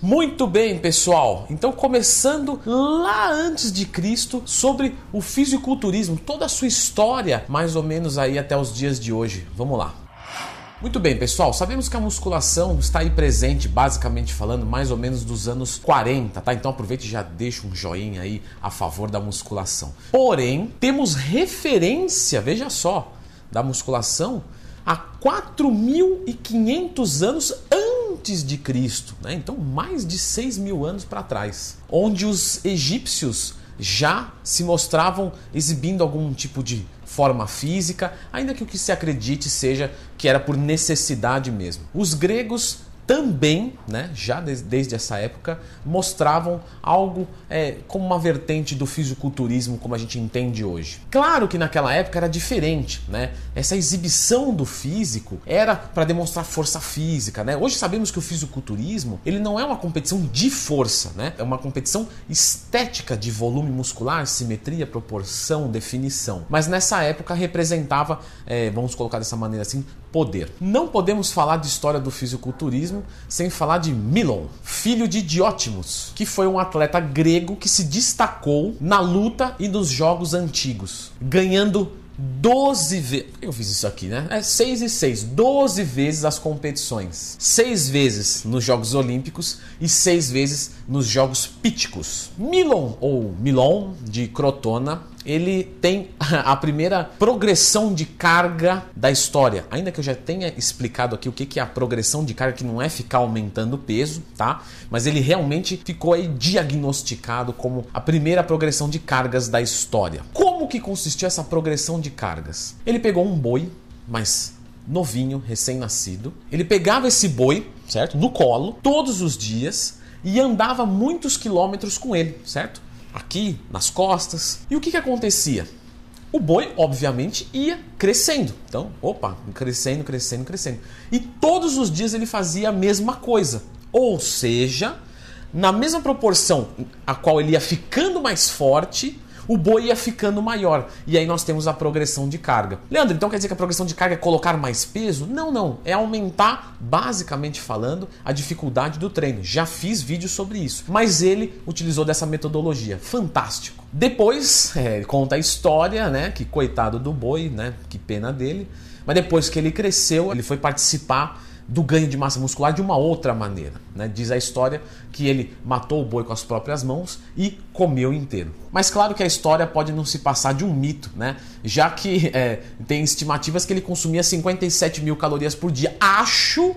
Muito bem, pessoal. Então, começando lá antes de Cristo, sobre o fisiculturismo, toda a sua história, mais ou menos aí até os dias de hoje. Vamos lá. Muito bem, pessoal. Sabemos que a musculação está aí presente, basicamente falando, mais ou menos dos anos 40, tá? Então aproveite e já deixa um joinha aí a favor da musculação. Porém, temos referência, veja só, da musculação há 4.500 anos antes de Cristo, né? então mais de 6 mil anos para trás, onde os egípcios já se mostravam exibindo algum tipo de forma física, ainda que o que se acredite seja que era por necessidade mesmo. Os gregos também, né, já desde essa época, mostravam algo é, como uma vertente do fisiculturismo como a gente entende hoje. Claro que naquela época era diferente, né? Essa exibição do físico era para demonstrar força física, né? Hoje sabemos que o fisiculturismo ele não é uma competição de força, né? É uma competição estética de volume muscular, simetria, proporção, definição. Mas nessa época representava, é, vamos colocar dessa maneira assim, poder. Não podemos falar de história do fisiculturismo sem falar de Milon, filho de Diótimos, que foi um atleta grego que se destacou na luta e nos jogos antigos, ganhando 12 vezes. Eu fiz isso aqui, né? É 6 e 6. 12 vezes as competições. 6 vezes nos Jogos Olímpicos e 6 vezes nos Jogos Píticos. Milon, ou Milon, de Crotona, ele tem a primeira progressão de carga da história. Ainda que eu já tenha explicado aqui o que é a progressão de carga, que não é ficar aumentando o peso, tá? Mas ele realmente ficou aí diagnosticado como a primeira progressão de cargas da história. Como que consistia essa progressão de cargas? Ele pegou um boi, mas novinho, recém-nascido. Ele pegava esse boi, certo? No colo, todos os dias e andava muitos quilômetros com ele, certo? Aqui nas costas. E o que, que acontecia? O boi, obviamente, ia crescendo. Então, opa, crescendo, crescendo, crescendo. E todos os dias ele fazia a mesma coisa. Ou seja, na mesma proporção a qual ele ia ficando mais forte, o boi ia ficando maior. E aí nós temos a progressão de carga. Leandro, então quer dizer que a progressão de carga é colocar mais peso? Não, não. É aumentar, basicamente falando, a dificuldade do treino. Já fiz vídeo sobre isso. Mas ele utilizou dessa metodologia. Fantástico. Depois, é, conta a história, né? Que coitado do boi, né? Que pena dele. Mas depois que ele cresceu, ele foi participar do ganho de massa muscular de uma outra maneira. Né? Diz a história que ele matou o boi com as próprias mãos e comeu inteiro. Mas claro que a história pode não se passar de um mito, né? já que é, tem estimativas que ele consumia 57 mil calorias por dia. Acho,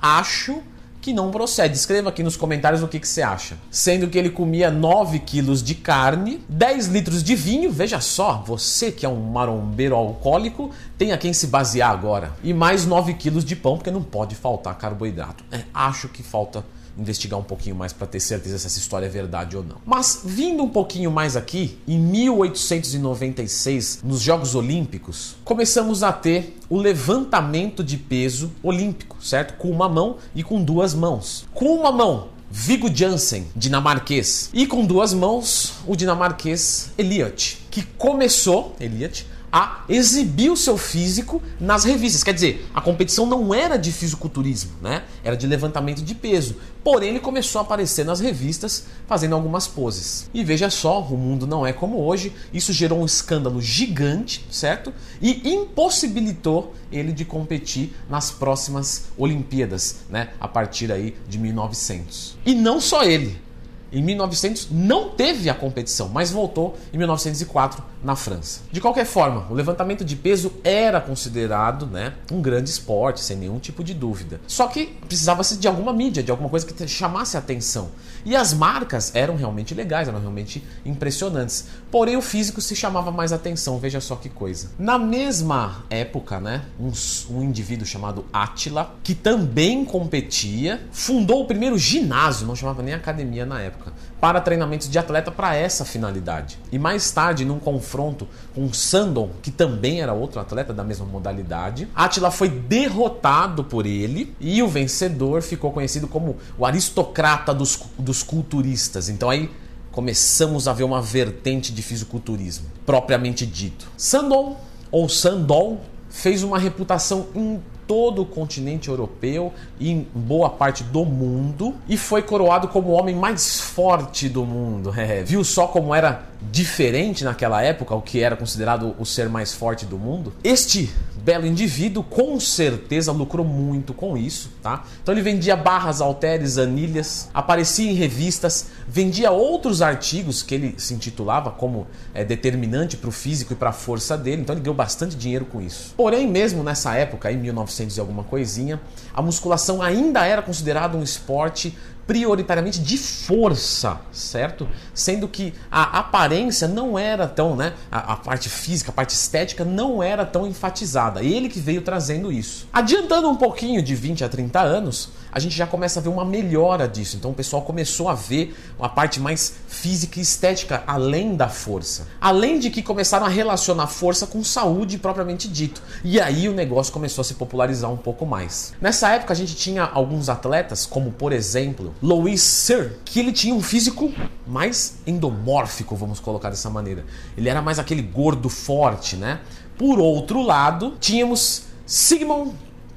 acho que não procede. Escreva aqui nos comentários o que, que você acha. Sendo que ele comia 9 quilos de carne, 10 litros de vinho, veja só, você que é um marombeiro alcoólico, tem a quem se basear agora. E mais 9 quilos de pão, porque não pode faltar carboidrato. É, acho que falta investigar um pouquinho mais para ter certeza se essa história é verdade ou não. Mas vindo um pouquinho mais aqui, em 1896, nos Jogos Olímpicos, começamos a ter o levantamento de peso olímpico, certo? Com uma mão e com duas mãos. Com uma mão, Vigo Jansen, dinamarquês, e com duas mãos, o dinamarquês Elliot, que começou, Elliot, a exibir o seu físico nas revistas. Quer dizer, a competição não era de fisiculturismo, né? Era de levantamento de peso. Porém, ele começou a aparecer nas revistas fazendo algumas poses. E veja só, o mundo não é como hoje. Isso gerou um escândalo gigante, certo? E impossibilitou ele de competir nas próximas Olimpíadas, né? A partir aí de 1900. E não só ele. Em 1900 não teve a competição, mas voltou em 1904 na França. De qualquer forma, o levantamento de peso era considerado né, um grande esporte, sem nenhum tipo de dúvida. Só que precisava-se de alguma mídia, de alguma coisa que chamasse a atenção. E as marcas eram realmente legais, eram realmente impressionantes. Porém, o físico se chamava mais atenção, veja só que coisa. Na mesma época, né, um, um indivíduo chamado Attila, que também competia, fundou o primeiro ginásio, não chamava nem academia na época época para treinamentos de atleta para essa finalidade. E mais tarde, num confronto com Sandon, que também era outro atleta da mesma modalidade, Attila foi derrotado por ele e o vencedor ficou conhecido como o aristocrata dos, dos culturistas. Então aí começamos a ver uma vertente de fisiculturismo, propriamente dito. Sandon, ou Sandol, fez uma reputação todo o continente europeu e em boa parte do mundo e foi coroado como o homem mais forte do mundo. É, viu só como era diferente naquela época, o que era considerado o ser mais forte do mundo? Este belo indivíduo com certeza lucrou muito com isso, tá? Então ele vendia barras, halteres, anilhas, aparecia em revistas, vendia outros artigos que ele se intitulava como é, determinante para o físico e para a força dele, então ele ganhou bastante dinheiro com isso. Porém, mesmo nessa época, em 1900 e alguma coisinha, a musculação ainda era considerada um esporte prioritariamente de força, certo? Sendo que a aparência não era tão, né? A, a, parte física, a parte estética não era tão enfatizada. Ele que veio trazendo isso. Adiantando um pouquinho de 20 a 30 anos, a gente já começa a ver uma melhora disso. Então o pessoal começou a ver uma parte mais física e estética além da força. Além de que começaram a relacionar força com saúde propriamente dito. E aí o negócio começou a se popularizar um pouco mais. Nessa época a gente tinha alguns atletas, como por exemplo Louis Sir, que ele tinha um físico mais endomórfico, vamos colocar dessa maneira. Ele era mais aquele gordo forte, né? Por outro lado, tínhamos Sigmund,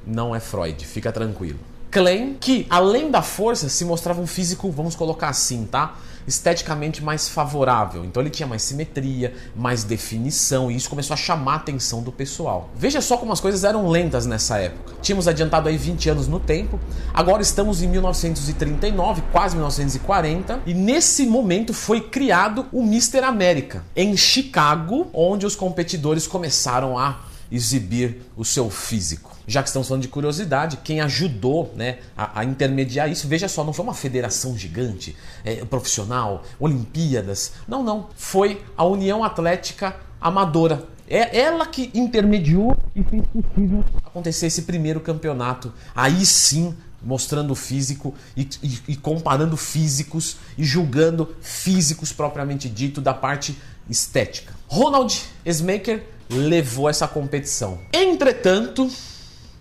não é Freud, fica tranquilo. Klein, que além da força se mostrava um físico, vamos colocar assim, tá? Esteticamente mais favorável. Então ele tinha mais simetria, mais definição, e isso começou a chamar a atenção do pessoal. Veja só como as coisas eram lentas nessa época. Tínhamos adiantado aí 20 anos no tempo, agora estamos em 1939, quase 1940, e nesse momento foi criado o Mister América, em Chicago, onde os competidores começaram a exibir o seu físico já que estamos falando de curiosidade, quem ajudou né, a, a intermediar isso, veja só, não foi uma federação gigante, é, profissional, Olimpíadas. Não, não. Foi a União Atlética Amadora. É ela que intermediou e fez possível acontecer esse primeiro campeonato. Aí sim, mostrando o físico e, e, e, comparando físicos e julgando físicos propriamente dito da parte estética. Ronald Smaker levou essa competição. Entretanto,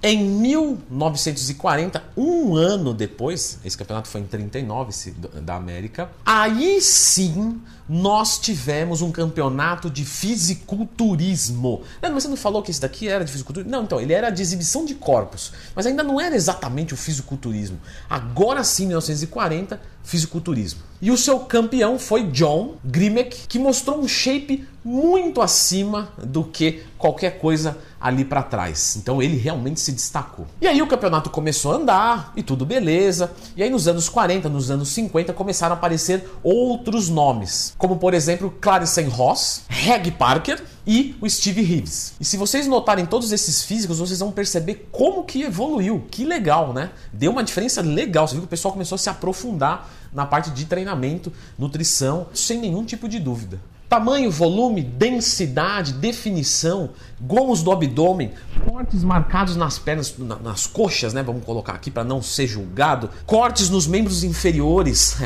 em 1940, um ano depois, esse campeonato foi em 39 da América, aí sim nós tivemos um campeonato de fisiculturismo. Não, mas você não falou que esse daqui era de fisiculturismo? Não, então, ele era de exibição de corpos, mas ainda não era exatamente o fisiculturismo. Agora sim, 1940, fisiculturismo. E o seu campeão foi John Grimek, que mostrou um shape muito acima do que qualquer coisa ali para trás. Então ele realmente se destacou. E aí o campeonato começou a andar e tudo beleza. E aí nos anos 40, nos anos 50 começaram a aparecer outros nomes, como por exemplo Clarence Ross, Reg Parker e o Steve Reeves. E se vocês notarem todos esses físicos, vocês vão perceber como que evoluiu. Que legal, né? Deu uma diferença legal. Você viu que o pessoal começou a se aprofundar na parte de treinamento, nutrição, sem nenhum tipo de dúvida. Tamanho, volume, densidade, definição, gomos do abdômen, cortes marcados nas pernas, nas coxas, né? Vamos colocar aqui para não ser julgado. Cortes nos membros inferiores,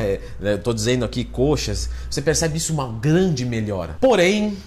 estou é, dizendo aqui coxas. Você percebe isso uma grande melhora. Porém,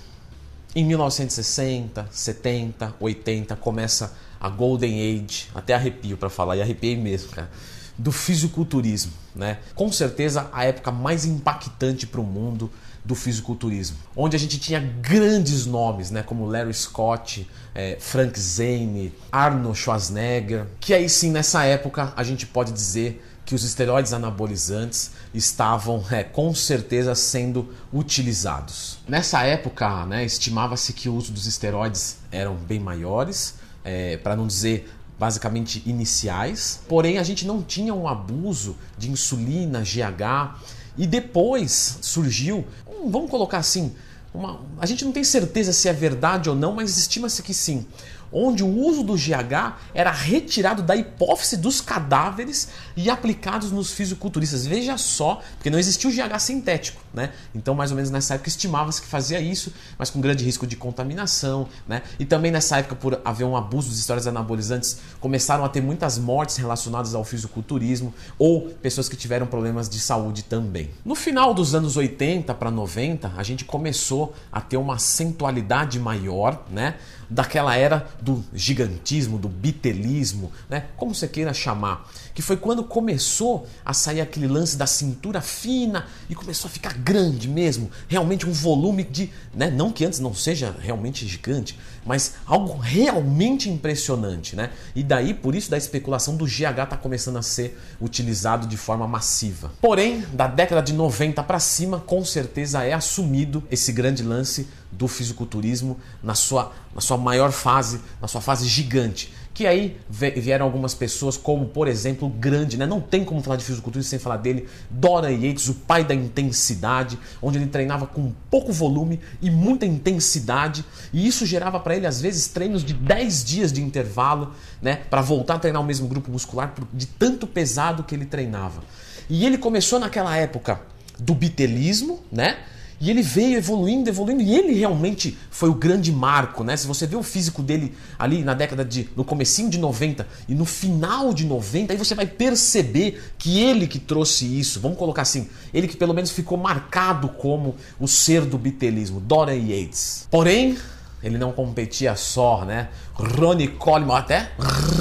em 1960, 70, 80 começa a Golden Age, até arrepio para falar, e arrepiei mesmo, cara do fisiculturismo, né? Com certeza a época mais impactante para o mundo do fisiculturismo, onde a gente tinha grandes nomes, né, como Larry Scott, é, Frank Zane, Arnold Schwarzenegger, que aí sim nessa época a gente pode dizer que os esteroides anabolizantes estavam é, com certeza sendo utilizados. Nessa época, né, estimava-se que o uso dos esteroides eram bem maiores, é, para não dizer basicamente iniciais, porém a gente não tinha um abuso de insulina, GH, e depois surgiu vamos colocar assim, uma, a gente não tem certeza se é verdade ou não, mas estima-se que sim onde o uso do GH era retirado da hipófise dos cadáveres e aplicados nos fisiculturistas. Veja só, porque não existia o GH sintético, né? Então, mais ou menos nessa época estimava-se que fazia isso, mas com grande risco de contaminação, né? E também nessa época, por haver um abuso dos esteroides anabolizantes, começaram a ter muitas mortes relacionadas ao fisiculturismo ou pessoas que tiveram problemas de saúde também. No final dos anos 80 para 90, a gente começou a ter uma acentualidade maior, né? Daquela era do gigantismo, do bitelismo, né? como você queira chamar, que foi quando começou a sair aquele lance da cintura fina e começou a ficar grande mesmo, realmente um volume de, né, não que antes não seja realmente gigante, mas algo realmente impressionante, né? E daí por isso da especulação do GH tá começando a ser utilizado de forma massiva. Porém, da década de 90 para cima, com certeza é assumido esse grande lance do fisiculturismo na sua, na sua maior fase, na sua fase gigante. Que aí vieram algumas pessoas, como por exemplo, grande, né? Não tem como falar de fisiculturismo sem falar dele, Dora Yates, o pai da intensidade, onde ele treinava com pouco volume e muita intensidade, e isso gerava para ele às vezes treinos de 10 dias de intervalo, né, para voltar a treinar o mesmo grupo muscular de tanto pesado que ele treinava. E ele começou naquela época do bitelismo, né? E ele veio evoluindo, evoluindo, e ele realmente foi o grande marco, né? Se você vê o físico dele ali na década de. no comecinho de 90 e no final de 90, aí você vai perceber que ele que trouxe isso. Vamos colocar assim, ele que pelo menos ficou marcado como o ser do bitelismo, Dora Yates. Porém, ele não competia só, né? Ronnie Coleman, até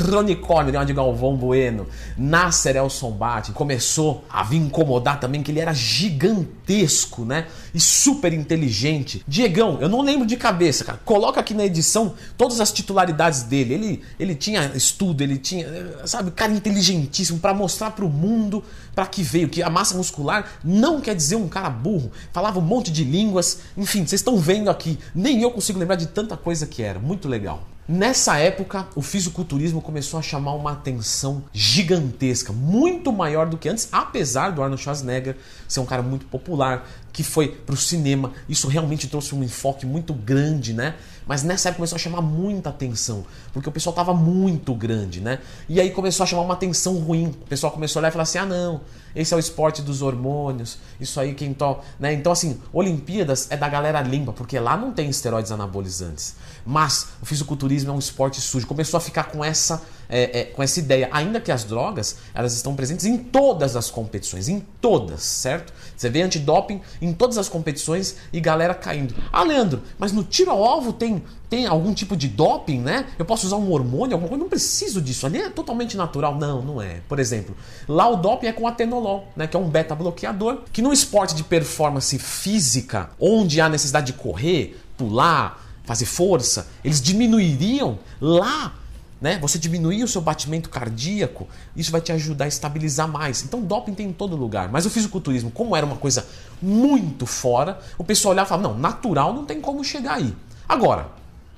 Ronnie Coleman, de Galvão Bueno, Nasser El Sombate, começou a vir incomodar também que ele era gigantesco, né? E super inteligente. Diegão, eu não lembro de cabeça, cara. Coloca aqui na edição todas as titularidades dele. Ele, ele tinha estudo, ele tinha, sabe, cara inteligentíssimo para mostrar para o mundo para que veio que a massa muscular não quer dizer um cara burro. Falava um monte de línguas, enfim, vocês estão vendo aqui. Nem eu consigo lembrar de tanta coisa que era. Muito legal. Nessa época, o fisiculturismo começou a chamar uma atenção gigantesca, muito maior do que antes, apesar do Arnold Schwarzenegger ser um cara muito popular, que foi para o cinema. Isso realmente trouxe um enfoque muito grande, né? Mas nessa época começou a chamar muita atenção, porque o pessoal estava muito grande, né? E aí começou a chamar uma atenção ruim. O pessoal começou a olhar e falar assim: ah, não, esse é o esporte dos hormônios, isso aí quem toca. Né? Então, assim, Olimpíadas é da galera limpa, porque lá não tem esteroides anabolizantes. Mas o fisiculturismo é um esporte sujo. Começou a ficar com essa, é, é, com essa ideia. Ainda que as drogas, elas estão presentes em todas as competições, em todas, certo? Você vê antidoping em todas as competições e galera caindo. Ah, Leandro, mas no tiro ao alvo tem, tem algum tipo de doping, né? Eu posso usar um hormônio, alguma coisa? Não preciso disso. Ali é totalmente natural. Não, não é. Por exemplo, lá o doping é com atenolol, né? Que é um beta-bloqueador. Que no esporte de performance física, onde há necessidade de correr, pular, fazer força, eles diminuiriam lá né? Você diminuir o seu batimento cardíaco, isso vai te ajudar a estabilizar mais. Então, doping tem em todo lugar. Mas o fisiculturismo, como era uma coisa muito fora, o pessoal olhava e falava: não, natural não tem como chegar aí. Agora,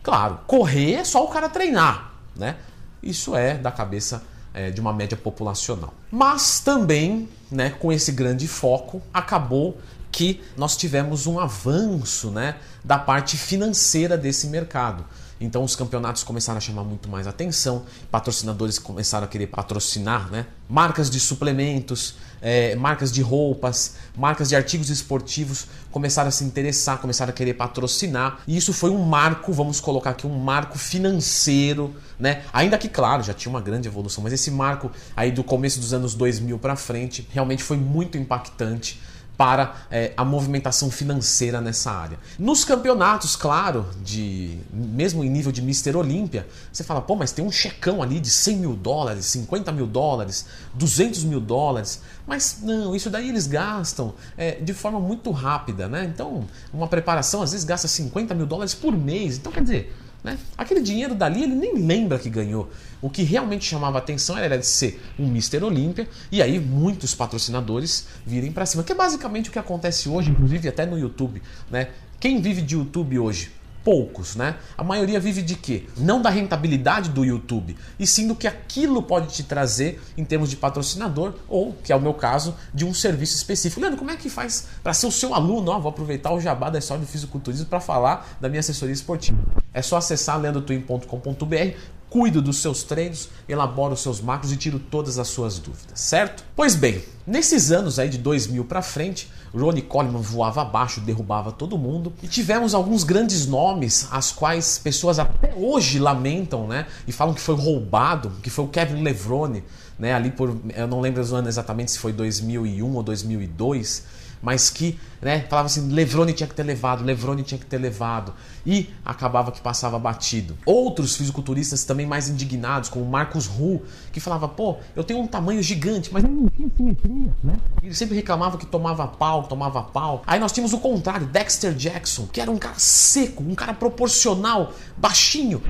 claro, correr é só o cara treinar, né? Isso é da cabeça é, de uma média populacional. Mas também, né, com esse grande foco, acabou que nós tivemos um avanço né, da parte financeira desse mercado. Então os campeonatos começaram a chamar muito mais atenção, patrocinadores começaram a querer patrocinar, né? Marcas de suplementos, é, marcas de roupas, marcas de artigos esportivos começaram a se interessar, começaram a querer patrocinar. E isso foi um marco, vamos colocar aqui, um marco financeiro, né? Ainda que, claro, já tinha uma grande evolução, mas esse marco aí do começo dos anos 2000 para frente realmente foi muito impactante para é, a movimentação financeira nessa área. Nos campeonatos, claro, de mesmo em nível de Mister Olímpia, você fala, pô, mas tem um checão ali de 100 mil dólares, 50 mil dólares, 200 mil dólares. Mas não, isso daí eles gastam é, de forma muito rápida, né? Então, uma preparação às vezes gasta 50 mil dólares por mês. Então, quer dizer, né? Aquele dinheiro dali ele nem lembra que ganhou. O que realmente chamava atenção era de ser um Mr. Olímpia e aí muitos patrocinadores virem para cima, que é basicamente o que acontece hoje, inclusive até no YouTube. Né? Quem vive de YouTube hoje? poucos, né? A maioria vive de quê? Não da rentabilidade do YouTube, e sim do que aquilo pode te trazer em termos de patrocinador, ou, que é o meu caso, de um serviço específico. Leandro, como é que faz para ser o seu aluno? Ó, vou aproveitar o jabá da história do fisiculturismo para falar da minha assessoria esportiva. É só acessar leandrotwin.com.br, cuido dos seus treinos, elaboro os seus macros e tiro todas as suas dúvidas, certo? Pois bem, nesses anos aí de 2000 para frente, Ronnie Coleman voava abaixo, derrubava todo mundo e tivemos alguns grandes nomes, as quais pessoas até hoje lamentam, né? E falam que foi roubado, que foi o Kevin Levrone, né, ali por, eu não lembro o ano exatamente se foi 2001 ou 2002, mas que né, falava assim, Levrone tinha que ter levado, Levrone tinha que ter levado, e acabava que passava batido. Outros fisiculturistas também mais indignados, como Marcos Hu, que falava, pô, eu tenho um tamanho gigante, mas não tinha simetria, né? Ele sempre reclamava que tomava pau, tomava pau. Aí nós tínhamos o contrário, Dexter Jackson, que era um cara seco, um cara proporcional, baixinho,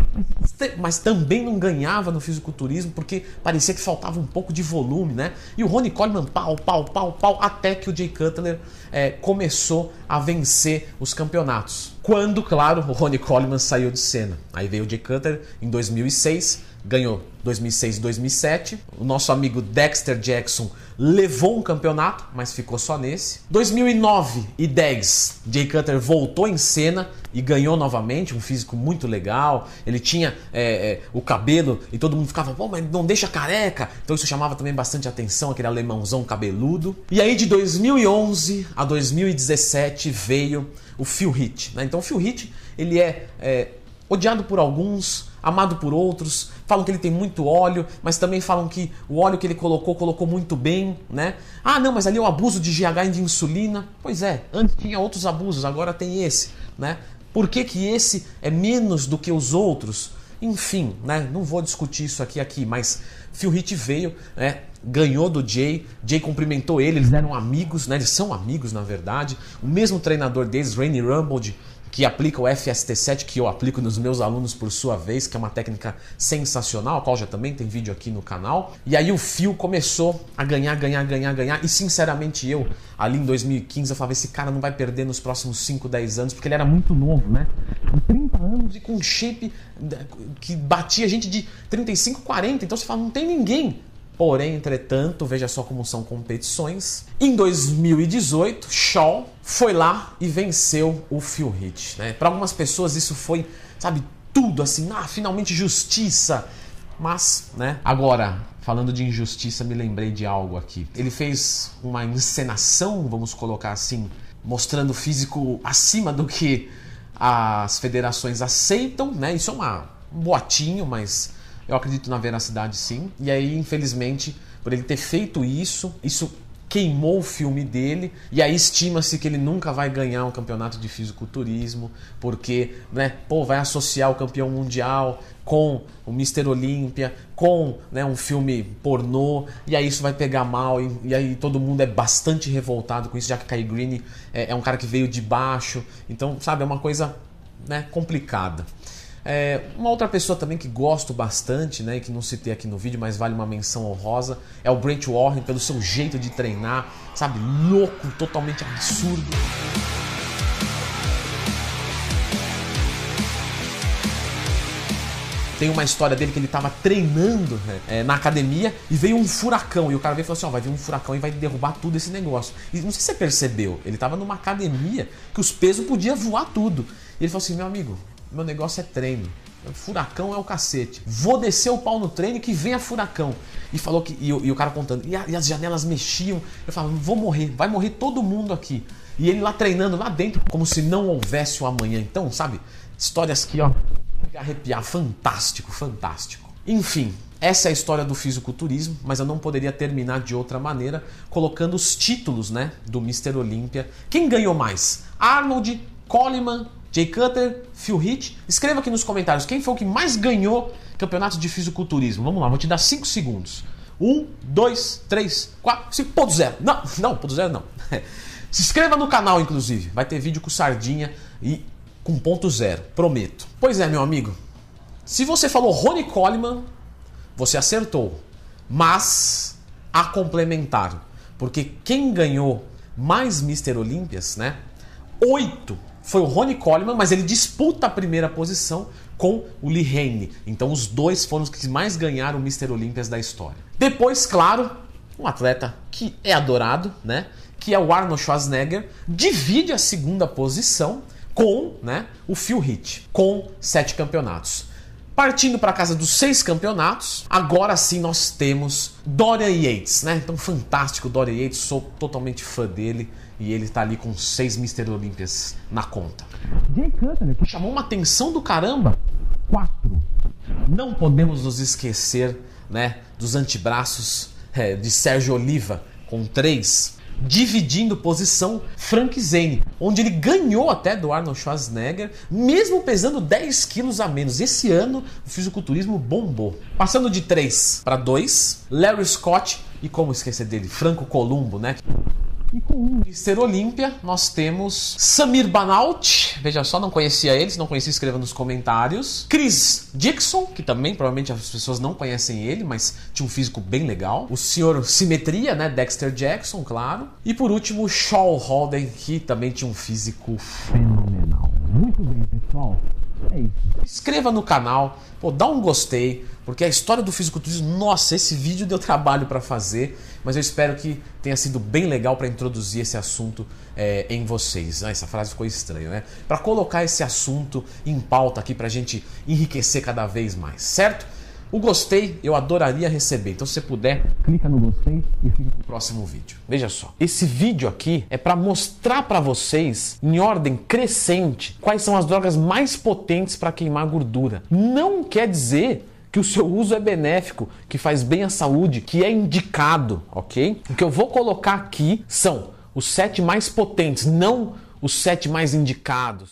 mas também não ganhava no fisiculturismo porque parecia que faltava um pouco de volume, né? E o Ronnie Coleman, pau, pau, pau, pau, até que o Jay Cutler é, começou a vencer os campeonatos. Quando, claro, o Ronnie Coleman saiu de cena. Aí veio o Jay Cutler em 2006, ganhou 2006 e 2007. O nosso amigo Dexter Jackson levou um campeonato, mas ficou só nesse. 2009 e 10, Jay Cutler voltou em cena e ganhou novamente, um físico muito legal. Ele tinha é, é, o cabelo e todo mundo ficava, pô, mas não deixa careca. Então isso chamava também bastante atenção, aquele alemãozão cabeludo. E aí de 2011 a 2017 veio o Phil Heath. Né? Então o Phil Heath, ele é, é odiado por alguns, amado por outros. Falam que ele tem muito óleo, mas também falam que o óleo que ele colocou, colocou muito bem, né? Ah, não, mas ali é o abuso de GH e de insulina. Pois é, antes tinha outros abusos, agora tem esse, né? Por que, que esse é menos do que os outros? Enfim, né? Não vou discutir isso aqui aqui, mas Phil Heath veio, né? ganhou do Jay, Jay cumprimentou ele, eles eram amigos, né? Eles são amigos na verdade. O mesmo treinador deles, Rainy Rumble, que aplica o FST7, que eu aplico nos meus alunos por sua vez, que é uma técnica sensacional, a qual já também tem vídeo aqui no canal. E aí o fio começou a ganhar, ganhar, ganhar, ganhar. E sinceramente eu, ali em 2015, eu falava, esse cara não vai perder nos próximos 5, 10 anos, porque ele era muito novo, né? Com 30 anos e com um shape que batia gente de 35, 40. Então você fala, não tem ninguém Porém, entretanto, veja só como são competições. Em 2018, Shaw foi lá e venceu o Phil Heath. Né? Para algumas pessoas isso foi, sabe, tudo assim, ah, finalmente justiça. Mas, né? Agora, falando de injustiça, me lembrei de algo aqui. Ele fez uma encenação, vamos colocar assim, mostrando físico acima do que as federações aceitam, né? Isso é uma, um boatinho, mas eu acredito na veracidade sim. E aí, infelizmente, por ele ter feito isso, isso queimou o filme dele e aí estima-se que ele nunca vai ganhar um campeonato de fisiculturismo porque, né, pô, vai associar o campeão mundial com o Mr. Olímpia, com né, um filme pornô e aí isso vai pegar mal e, e, aí todo mundo é bastante revoltado com isso, já que Kai Green é, é um cara que veio de baixo, então, sabe, é uma coisa né, complicada. É, uma outra pessoa também que gosto bastante, né, que não citei aqui no vídeo, mas vale uma menção honrosa, é o Brent Warren, pelo seu jeito de treinar, sabe, louco, totalmente absurdo. Tem uma história dele que ele estava treinando é, na academia e veio um furacão. E o cara veio e falou assim: ó, vai vir um furacão e vai derrubar tudo esse negócio. E não sei se você percebeu, ele estava numa academia que os pesos podiam voar tudo. E ele falou assim: meu amigo, meu negócio é treino. Furacão é o cacete. Vou descer o pau no treino que venha furacão. E falou que. E, e o cara contando. E, a, e, as janelas mexiam. Eu falava, vou morrer, vai morrer todo mundo aqui. E ele lá treinando lá dentro, como se não houvesse o amanhã. Então, sabe? Histórias que, ó, arrepiar. Fantástico, fantástico. Enfim, essa é a história do fisiculturismo, mas eu não poderia terminar de outra maneira colocando os títulos, né, do Mr. Olímpia. Quem ganhou mais? Arnold, Coleman Jay Cutter, Phil Heath. Escreva aqui nos comentários quem foi o que mais ganhou campeonato de fisiculturismo. Vamos lá, vou te dar 5 segundos. 1, 2, 3, 4, 5, ponto zero. Não, não, ponto zero não. Se inscreva no canal, inclusive. Vai ter vídeo com sardinha e com ponto zero, prometo. Pois é, meu amigo. Se você falou Ronnie Coleman, você acertou. Mas a complementar. Porque quem ganhou mais Mr. Olímpias, né? Oito foi o Ronnie Coleman, mas ele disputa a primeira posição com o Lee Haney. Então os dois foram os que mais ganharam o Mr. Olympias da história. Depois, claro, um atleta que é adorado, né? Que é o Arnold Schwarzenegger, divide a segunda posição com né, o Phil Heath, com sete campeonatos. Partindo para casa dos seis campeonatos, agora sim nós temos Dorian Yates, né? Então fantástico Dorian Yates, sou totalmente fã dele e ele tá ali com seis Mr. Olympias na conta. Jay Cutler, que chamou uma atenção do caramba, quatro. Não podemos nos esquecer, né, dos antebraços é, de Sérgio Oliva com 3, dividindo posição Frank Zane, onde ele ganhou até do Arnold Schwarzenegger, mesmo pesando 10 quilos a menos. Esse ano o fisiculturismo bombou. Passando de 3 para 2, Larry Scott e como esquecer dele, Franco Columbo, né? E com o Mister Olímpia, nós temos Samir Banaut. Veja só, não conhecia ele, se não conhecia, escreva nos comentários. Chris Dixon, que também provavelmente as pessoas não conhecem ele, mas tinha um físico bem legal. O senhor Simetria, né? Dexter Jackson, claro. E por último, Shaw Holden, que também tinha um físico fenomenal. Muito bem, pessoal. É isso. Inscreva no canal, pô, dá um gostei, porque a história do fisiculturismo, nossa, esse vídeo deu trabalho para fazer, mas eu espero que tenha sido bem legal para introduzir esse assunto é, em vocês. Ah, essa frase ficou estranha, né? Para colocar esse assunto em pauta aqui para a gente enriquecer cada vez mais, certo? O gostei eu adoraria receber. Então, se você puder, clica no gostei e fica pro próximo vídeo. Veja só. Esse vídeo aqui é para mostrar para vocês, em ordem crescente, quais são as drogas mais potentes para queimar gordura. Não quer dizer que o seu uso é benéfico, que faz bem à saúde, que é indicado, ok? O que eu vou colocar aqui são os sete mais potentes, não os sete mais indicados.